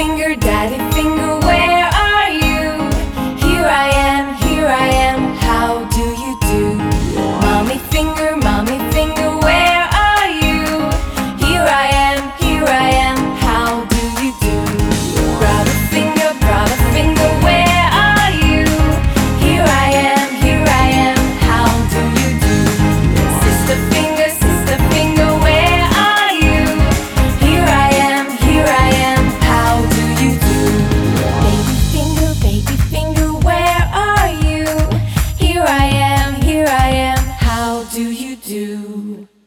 finger, daddy finger. you.